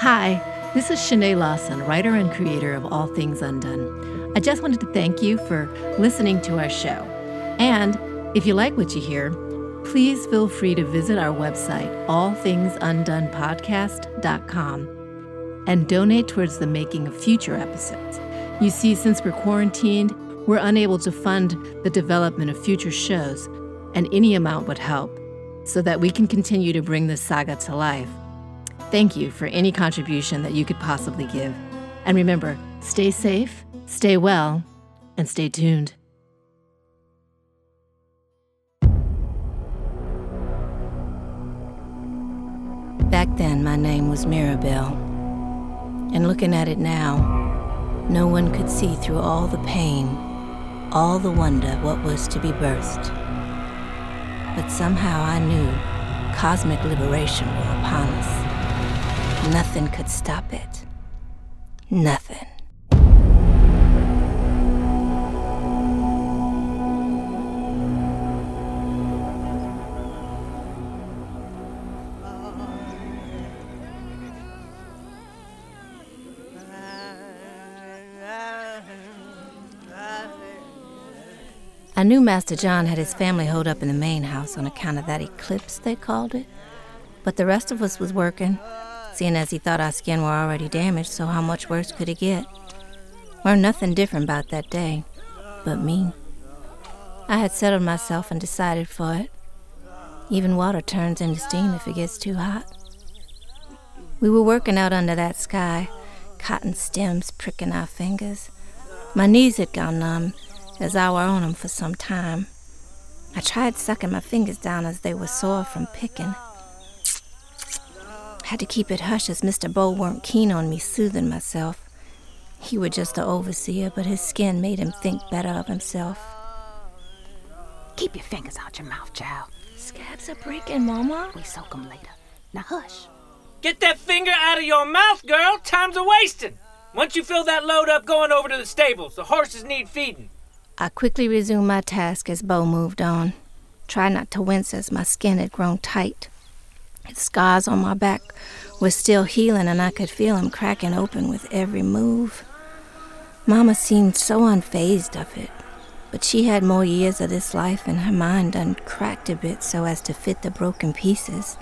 Hi, this is Shanae Lawson, writer and creator of All Things Undone. I just wanted to thank you for listening to our show. And if you like what you hear, please feel free to visit our website, allthingsundonepodcast.com, and donate towards the making of future episodes. You see, since we're quarantined, we're unable to fund the development of future shows, and any amount would help so that we can continue to bring this saga to life. Thank you for any contribution that you could possibly give. And remember, stay safe, stay well, and stay tuned. Back then, my name was Mirabelle. And looking at it now, no one could see through all the pain, all the wonder what was to be birthed. But somehow I knew cosmic liberation were upon us. Nothing could stop it. Nothing. I knew Master John had his family holed up in the main house on account of that eclipse, they called it. But the rest of us was working, seeing as he thought our skin were already damaged, so how much worse could it get? Learned nothing different about that day, but me. I had settled myself and decided for it. Even water turns into steam if it gets too hot. We were working out under that sky, cotton stems pricking our fingers. My knees had gone numb, as I were on 'em for some time. I tried sucking my fingers down as they were sore from picking. Had to keep it hush as Mr. Bo weren't keen on me soothing myself. He was just the overseer, but his skin made him think better of himself. Keep your fingers out your mouth, child. Scabs are breaking, Mama. We soak 'em later. Now hush. Get that finger out of your mouth, girl. Time's a wasting. Once you fill that load up, going over to the stables. The horses need feeding. I quickly resumed my task as Bo moved on. Tried not to wince as my skin had grown tight. The scars on my back were still healing, and I could feel them cracking open with every move. Mama seemed so unfazed of it, but she had more years of this life, and her mind done cracked a bit so as to fit the broken pieces.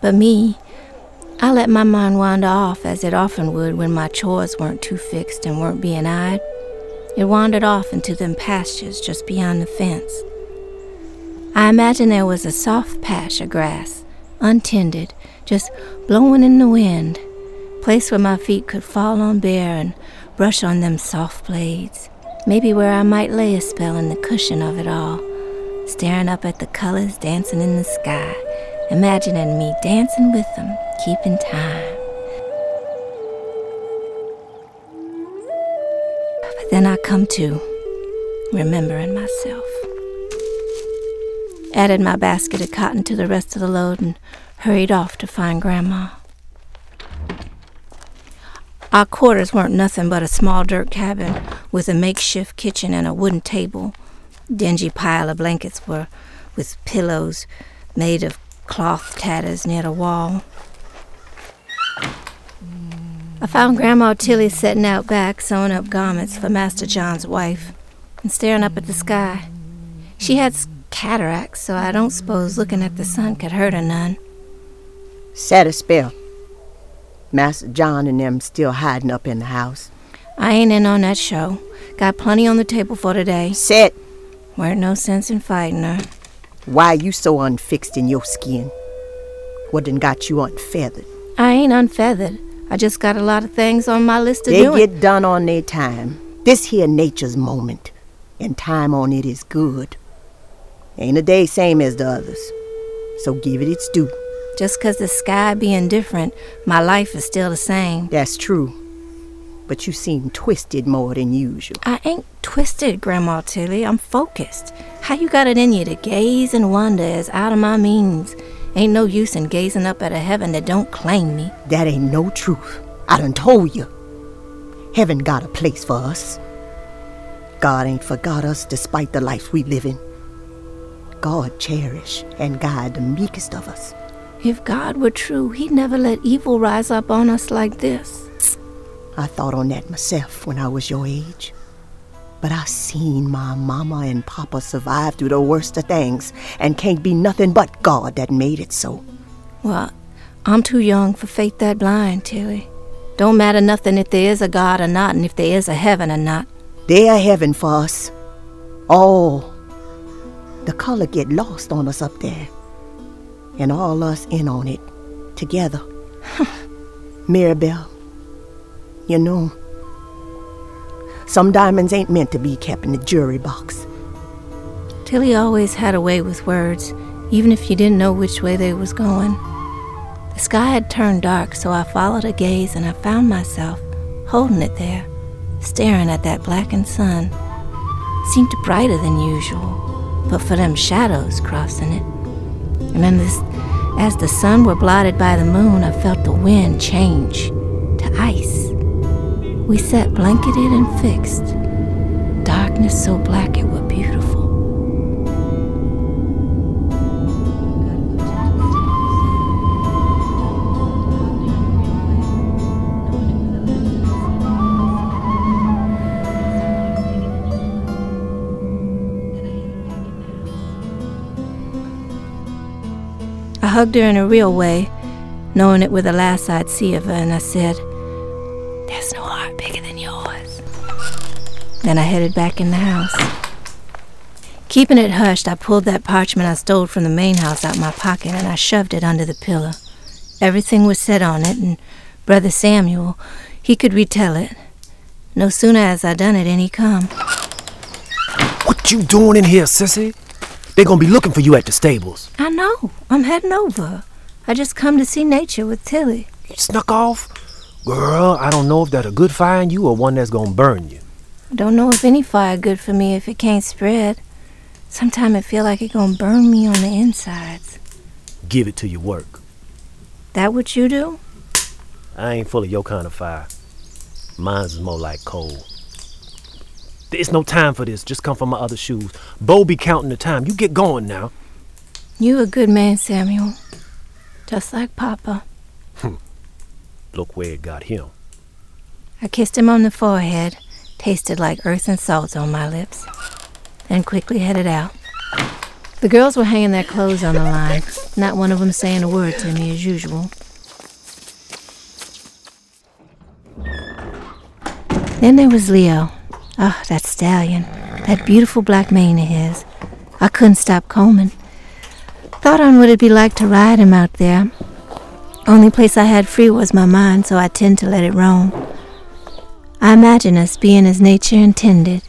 But me, I let my mind wander off as it often would when my chores weren't too fixed and weren't being eyed. It wandered off into them pastures just beyond the fence. I imagine there was a soft patch of grass, untended, just blowing in the wind, place where my feet could fall on bare and brush on them soft blades. Maybe where I might lay a spell in the cushion of it all, staring up at the colors dancing in the sky, imagining me dancing with them, keeping time. But then I come to, remembering myself. Added my basket of cotton to the rest of the load and hurried off to find Grandma. Our quarters weren't nothing but a small dirt cabin with a makeshift kitchen and a wooden table. Dingy pile of blankets were with pillows made of cloth tatters near the wall. I found Grandma Tilly sitting out back sewing up garments for Master John's wife and staring up at the sky. She had cataracts, so I don't suppose looking at the sun could hurt her none. Set a spell. Master John and them still hiding up in the house. I ain't in on that show. Got plenty on the table for today. Set. Weren't no sense in fighting her. Why you so unfixed in your skin? What done got you unfeathered? I ain't unfeathered. I just got a lot of things on my list to do. They do. get done on their time. This here nature's moment, and time on it is good. Ain't a day same as the others, so give it its due. Just 'cause the sky being different, my life is still the same. That's true, but you seem twisted more than usual. I ain't twisted, Grandma Tilly. I'm focused. How you got it in you to gaze and wonder is out of my means. Ain't no use in gazing up at a heaven that don't claim me. That ain't no truth. I done told you. Heaven got a place for us. God ain't forgot us despite the life we live in. God cherish and guide the meekest of us. If God were true, He'd never let evil rise up on us like this. I thought on that myself when I was your age. But I seen my mama and papa survive through the worst of things, and can't be nothing but God that made it so. Well, I'm too young for faith that blind, Tilly. Don't matter nothing if there is a God or not, and if there is a heaven or not. There a heaven for us. All. The color get lost on us up there. And all us in on it. Together. Mirabelle. You know, some diamonds ain't meant to be kept in the jury box. Tilly always had a way with words, even if you didn't know which way they was going. The sky had turned dark, so I followed a gaze and I found myself holding it there, staring at that blackened sun. seemed brighter than usual, but for them shadows crossing it. And then this, as the sun were blotted by the moon, I felt the wind change to ice. We sat blanketed and fixed, darkness so black it were beautiful. Hugged her in a real way, knowing it were the last I'd see of her, and I said, There's no heart bigger than yours. Then I headed back in the house. Keeping it hushed, I pulled that parchment I stole from the main house out my pocket and I shoved it under the pillow. Everything was said on it, and Brother Samuel, he could retell it. No sooner as I done it, and he come. What you doing in here, sissy? They gonna be looking for you at the stables. I know. I'm heading over. I just come to see nature with Tilly. You snuck off? Girl, I don't know if that a good fire in you or one that's gonna burn you. I don't know if any fire good for me if it can't spread. Sometime it feel like it gonna burn me on the insides. Give it to your work. That what you do? I ain't full of your kind of fire. Mine's more like coal. There's no time for this. Just come from my other shoes. Bo be counting the time. You get going now. You a good man, Samuel. Just like Papa. Hmm. Look where it got him. I kissed him on the forehead, tasted like earth and salt on my lips, then quickly headed out. The girls were hanging their clothes on the line, not one of them saying a word to me as usual. Then there was Leo. Ah, that stallion. That beautiful black mane of his. I couldn't stop combing. Thought on what it'd be like to ride him out there. Only place I had free was my mind, so I tend to let it roam. I imagine us being as nature intended,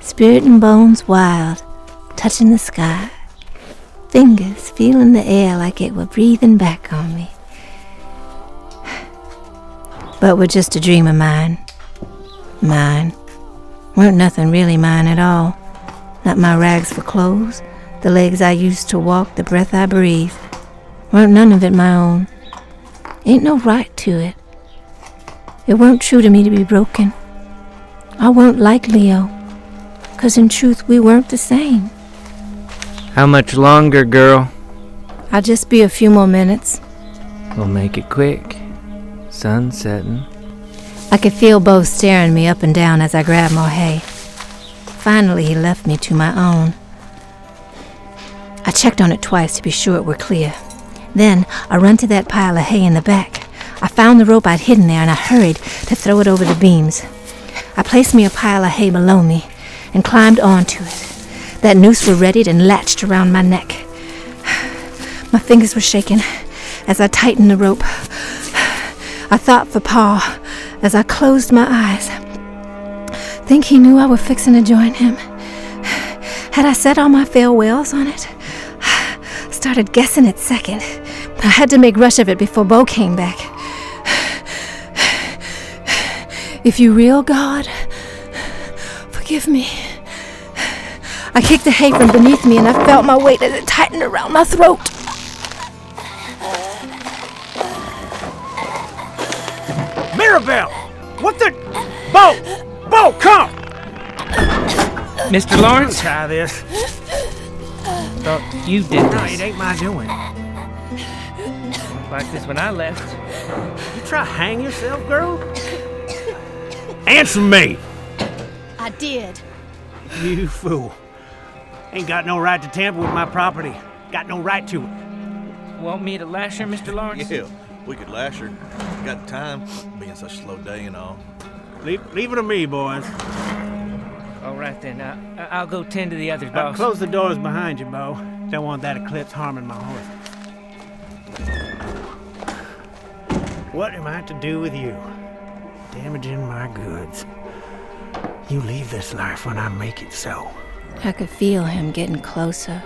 spirit and bones wild, touching the sky, fingers feeling the air like it were breathing back on me. But were just a dream of mine. Mine. Weren't nothing really mine at all. Not my rags for clothes, the legs I used to walk, the breath I breathe. Weren't none of it my own. Ain't no right to it. It weren't true to me to be broken. I weren't like Leo, 'cause in truth we weren't the same. How much longer, girl? I'll just be a few more minutes. We'll make it quick. Sun setting. I could feel Bo staring me up and down as I grabbed more hay. Finally, he left me to my own. I checked on it twice to be sure it were clear. Then I run to that pile of hay in the back. I found the rope I'd hidden there and I hurried to throw it over the beams. I placed me a pile of hay below me and climbed onto it. That noose were readied and latched around my neck. My fingers were shaking as I tightened the rope. I thought for Pa as I closed my eyes. Think he knew I was fixing to join him. Had I said all my farewells on it? Started guessing it second. I had to make rush of it before Bo came back. If you real God, forgive me. I kicked the hay from beneath me and I felt my weight as it tightened around my throat. What the? Bo! Bo, come! Mr. Lawrence, Try this. thought you did No, it ain't my doing. like this when I left. You try hang yourself, girl? Answer me! I did. You fool. Ain't got no right to tamper with my property. Got no right to it. Want me to lash her, Mr. Lawrence? Yeah, we could lash her. Got time, being such a slow day and all. Leave, leave it to me, boys. All right then. I, I'll go tend to the others, boss. close the doors behind you, Bo. Don't want that eclipse harming my horse. What am I to do with you? Damaging my goods. You leave this life when I make it so. I could feel him getting closer.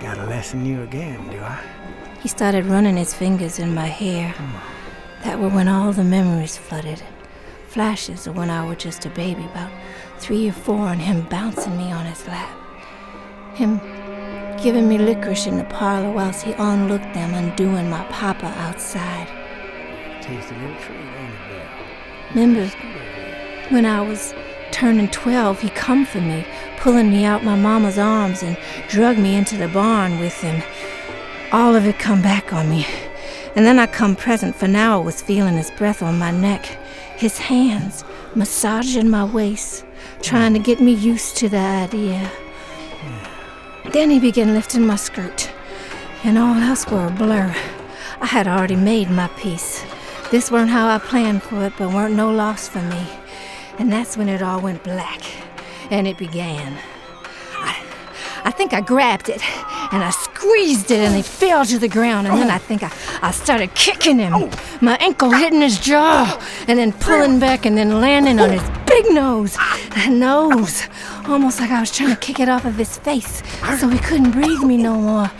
Gotta lesson you again, do I? He started running his fingers in my hair. That were when all the memories flooded. Flashes of when I was just a baby, about three or four, and him bouncing me on his lap. Him giving me licorice in the parlor whilst he onlooked them, undoing my papa outside. Taste a little treat, ain't it? Remember when I was turning 12, he come for me, pulling me out my mama's arms and drug me into the barn with him. All of it come back on me. And then I come present, for now I was feeling his breath on my neck, his hands massaging my waist, trying to get me used to the idea. Then he began lifting my skirt, and all else were a blur. I had already made my peace. This weren't how I planned for it, but weren't no loss for me. And that's when it all went black, and it began. I, I think I grabbed it, and I squeezed it, and he fell to the ground. And then I think I, I started kicking him, my ankle hitting his jaw, and then pulling back, and then landing on his big nose. That nose, almost like I was trying to kick it off of his face, so he couldn't breathe me no more.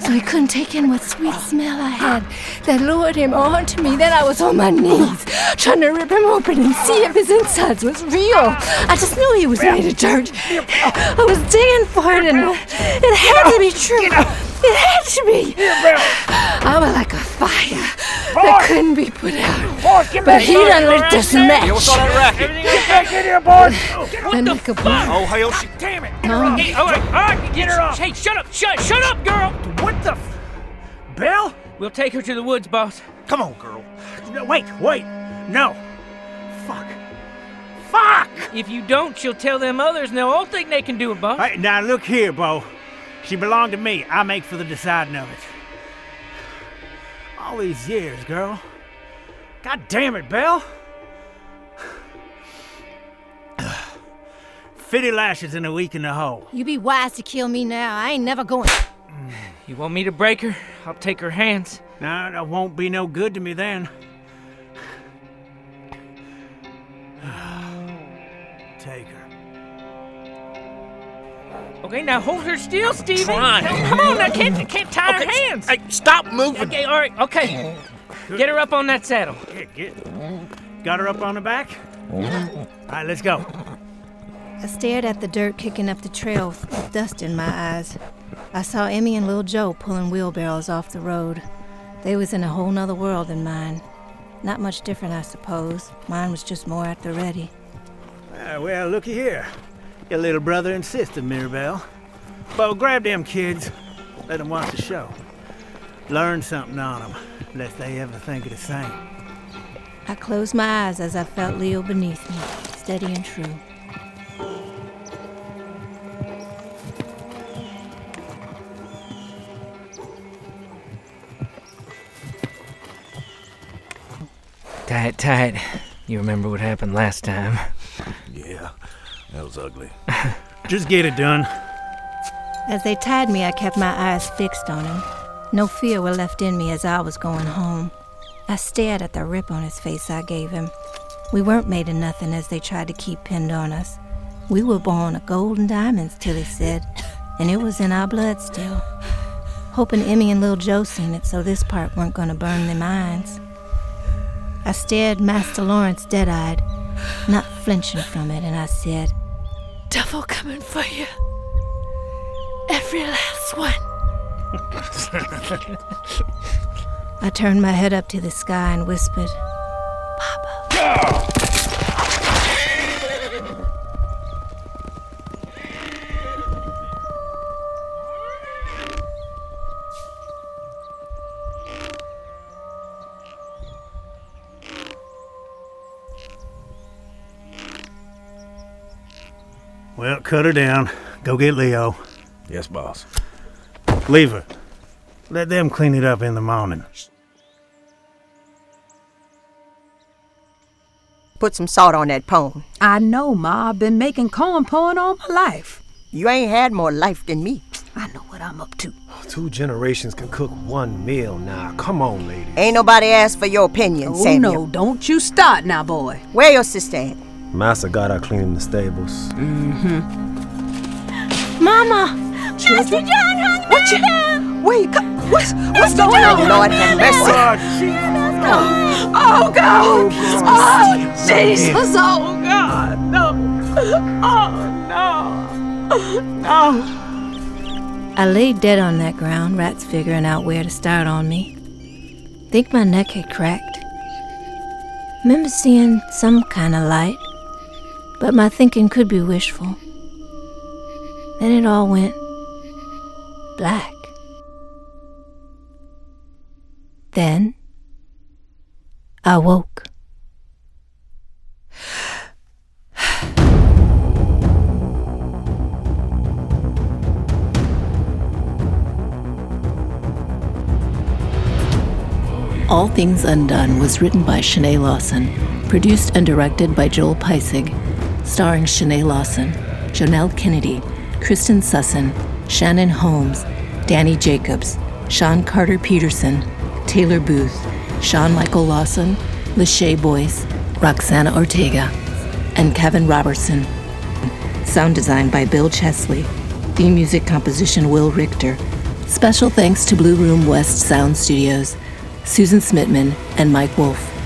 So he couldn't take in what sweet smell I had that lured him on to me. Then I was on my knees, trying to rip him open and see if his insides was real. I just knew he was made of dirt. I was digging for it, and it had to be true. It had to be. I was like a fire that couldn't be put out. But he done lit this match. Everything okay? And make a blow. Oh, hell, oh, she. Damn it! No. Hey, all right, all right, get her off. Hey, shut up, shut, shut up, girl. What the f- Bill? We'll take her to the woods, boss. Come on, girl. No, wait, wait. No. Fuck. Fuck! If you don't, she'll tell them others, and they'll all think they can do it, boss. Hey, now look here, Bo. She belonged to me. I make for the deciding of it. All these years, girl. God damn it, Belle. Fifty lashes in a week in the hole. You be wise to kill me now. I ain't never going. You want me to break her? I'll take her hands. Now that won't be no good to me then. Take her. Okay, now hold her still, Stevie. Trying. Come on, now can't can't tie her hands. Hey, stop moving. Okay, all right, okay. Get her up on that saddle. Get, get. Got her up on the back? All right, let's go. I stared at the dirt kicking up the trail with dust in my eyes. I saw Emmy and Lil Joe pulling wheelbarrows off the road. They was in a whole nother world than mine. Not much different, I suppose. Mine was just more at the ready. Ah, well, looky here. Your little brother and sister, Mirabelle. Bo, grab them kids. Let them watch the show. Learn something on them, lest they ever think of the same. I closed my eyes as I felt Leo beneath me, steady and true. Tight, tight. You remember what happened last time? That was ugly. Just get it done. As they tied me, I kept my eyes fixed on him. No fear were left in me as I was going home. I stared at the rip on his face I gave him. We weren't made of nothing as they tried to keep pinned on us. We were born of gold and diamonds, Tilly said, and it was in our blood still. Hoping Emmy and Lil Joe seen it so this part weren't gonna burn their minds. I stared Master Lawrence dead eyed, not flinching from it, and I said, Devil coming for you. Every last one. I turned my head up to the sky and whispered, Papa. Ah! Cut her down. Go get Leo. Yes, boss. Leave her. Let them clean it up in the morning. Put some salt on that pone. I know, Ma. I've been making corn pone all my life. You ain't had more life than me. I know what I'm up to. Oh, two generations can cook one meal now. Come on, lady. Ain't nobody asked for your opinion, Oh, Samuel. no, don't you start now, boy. Where your sister at? Master got her cleaning the stables. Mm-hmm. Mama! Children. What you? Wait, co- what's what's going Oh, on? Lord have mercy. Oh God! Oh, oh Jesus! Oh God! No! Oh no! No! I lay dead on that ground, rats figuring out where to start on me. Think my neck had cracked. Remember seeing some kind of light, but my thinking could be wishful. Then it all went black. Then I woke. All Things Undone was written by Shanae Lawson, produced and directed by Joel Peisig, starring Shanae Lawson, Jonelle Kennedy, Kristen Sussin, Shannon Holmes, Danny Jacobs, Sean Carter Peterson, Taylor Booth, Sean Michael Lawson, Lachey Boyce, Roxana Ortega, and Kevin Robertson. Sound design by Bill Chesley. Theme music composition Will Richter. Special thanks to Blue Room West Sound Studios, Susan Smitman, and Mike Wolf.